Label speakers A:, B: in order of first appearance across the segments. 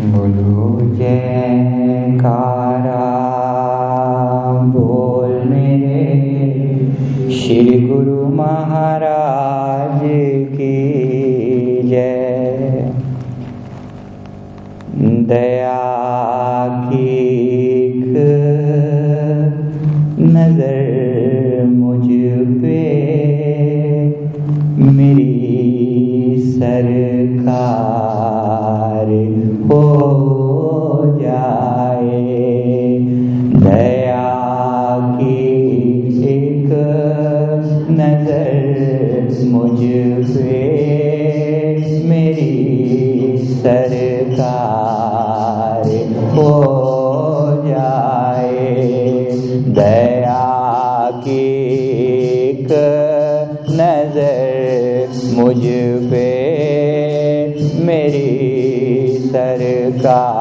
A: बोलो जयकारा बोल मेरे श्री गुरु महाराज की जय। दया की नज़र नज़र मुझ पे मेरी सरकार हो जाए। दया की नज़र मुझ पे मेरी सरकार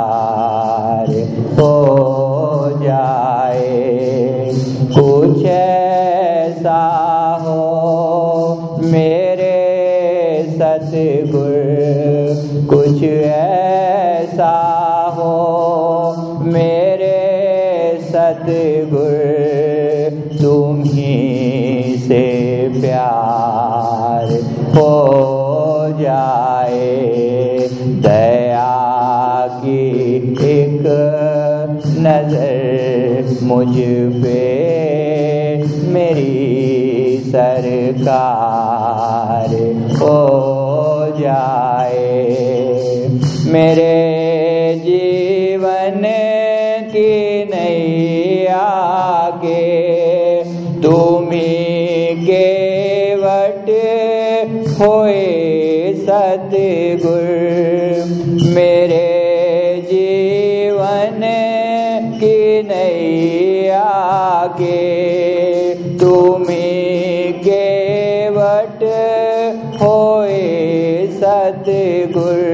A: कुछ ऐसा हो मेरे सतगुर तुम ही से प्यार हो जाए। दया की एक नज़र मुझ पे मेरी सरकार हो जाए। मेरे जीवन की नैया के तुम्ही केवट होए सतगुर। मेरे जीवन की नैया के तुम्ही केवट होए सतगुर।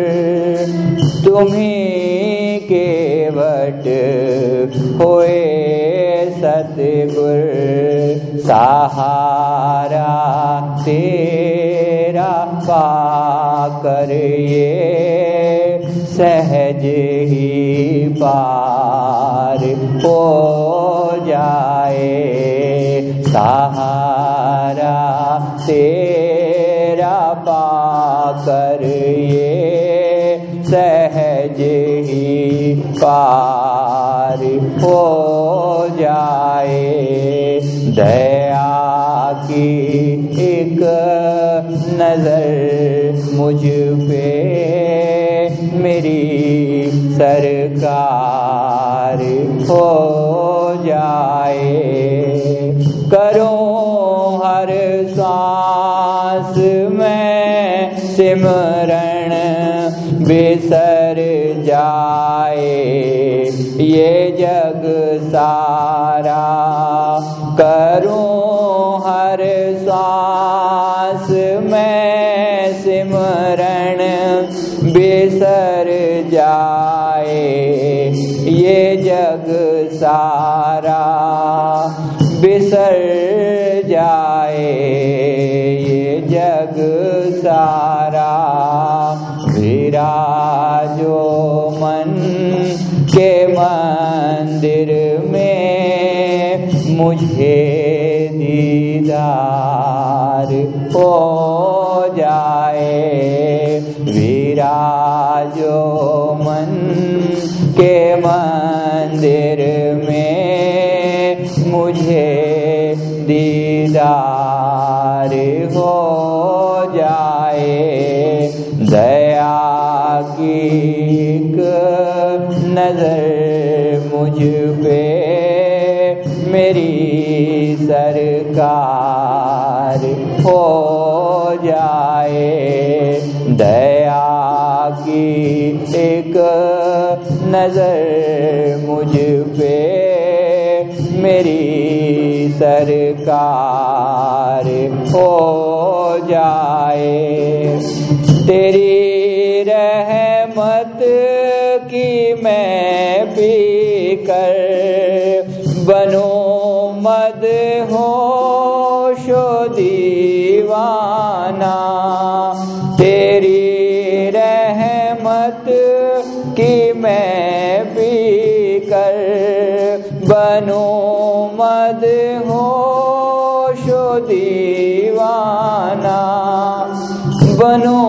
A: तुम्ही केवट होए सतगुर। सहारा तेरा पाकर ये सहज ही पार हो जाए। सहारा तेरा पाकर पार हो जाए। दया की एक नज़र मुझ पे मेरी सरकार हो जाए। करो हर सांस में सिमरण बिसर जाए ये जग सारा करूं हर सांस में सिमरण बिसर जाए ये जग सारा विराजो मन के मंदिर में मुझे दीदार हो जाए। विराजो मन के मंदिर में मुझे दीदार एक नज़र मुझ पे मेरी सरकार हो जाए। दया की एक नज़र मुझ पे मेरी सरकार दीवाना, तेरी रहमत मत कि मैं पी कर बनू मद शो दीवाना, बनो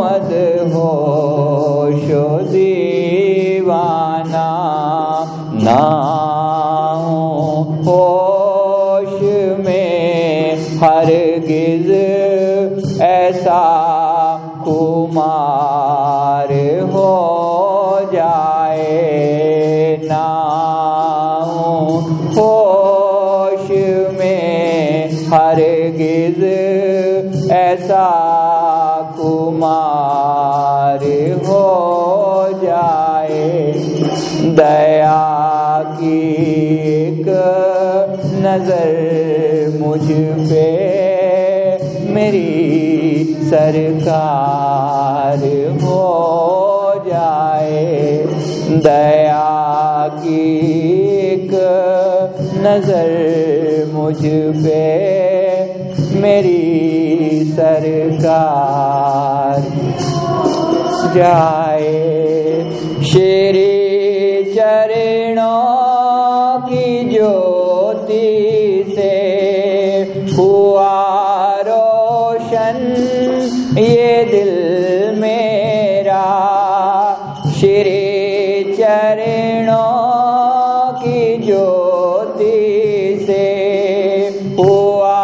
A: मद शो नज़र मुझ पे, मेरी सरकार हो जाए। दया की एक नज़र मुझ पे, मेरी सरकार जाए। श्री चरणों की ज्योति से हुआ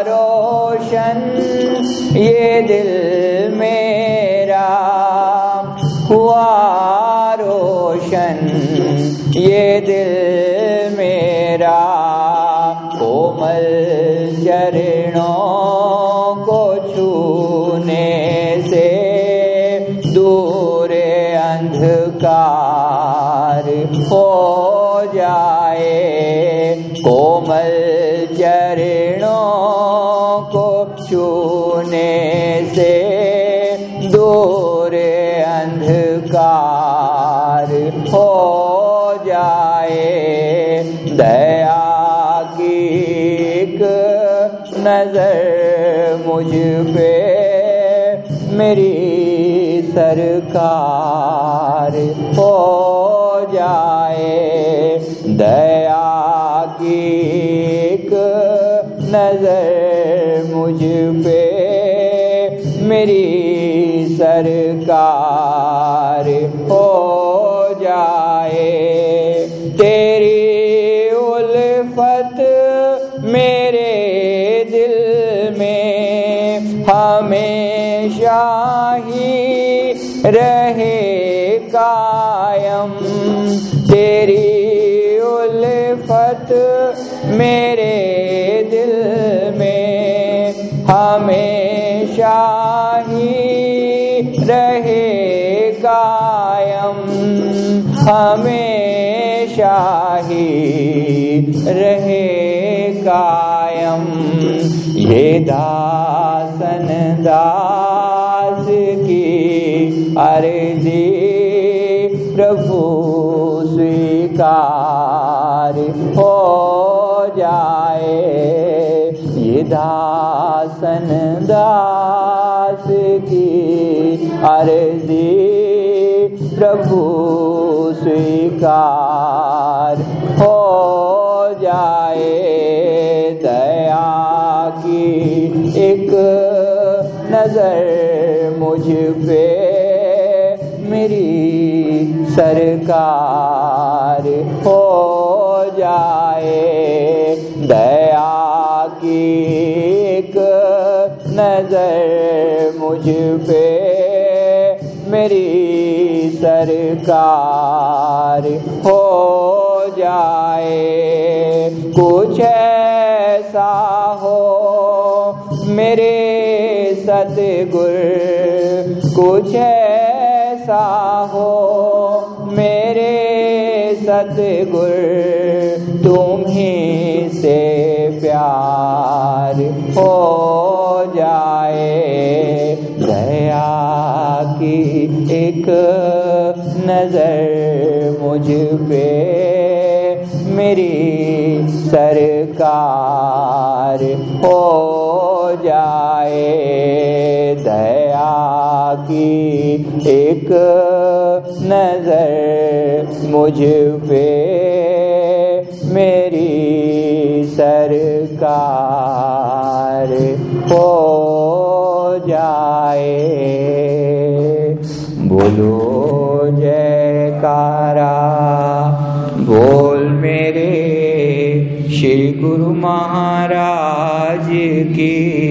A: रोशन, ये दिल मेरा। हुआ रोशन, ये दिल मेरा। कोमल चरणों छूने से दूर अंधकार हो जाए। दया की एक नज़र मुझ पे मेरी सरकार हो सरकार हो जाए। तेरी उल्फत मेरे दिल में हमेशा ही रहे कायम। तेरी उल्फत मेरे दिल में हमेशा हमेशा ही रहे कायम। ये दासन दास की अर्जी प्रभु स्वीकार हो जाए। ये दासन दास की अर्जी प्रभु स्वीकार हो जाए दया की एक नज़र मुझ पे मेरी सरकार हो जाए दया की एक नज़र मुझ पे मेरी सरकार हो जाए। कुछ ऐसा हो मेरे सतगुर, कुछ ऐसा हो मेरे सतगुर तुम ही से प्यार हो जाए। दया की एक नज़र मुझ पे, मेरी सरकार हो जाए। दया की एक नज़र मुझ पे, मेरी सरकार हो गुरु महाराज की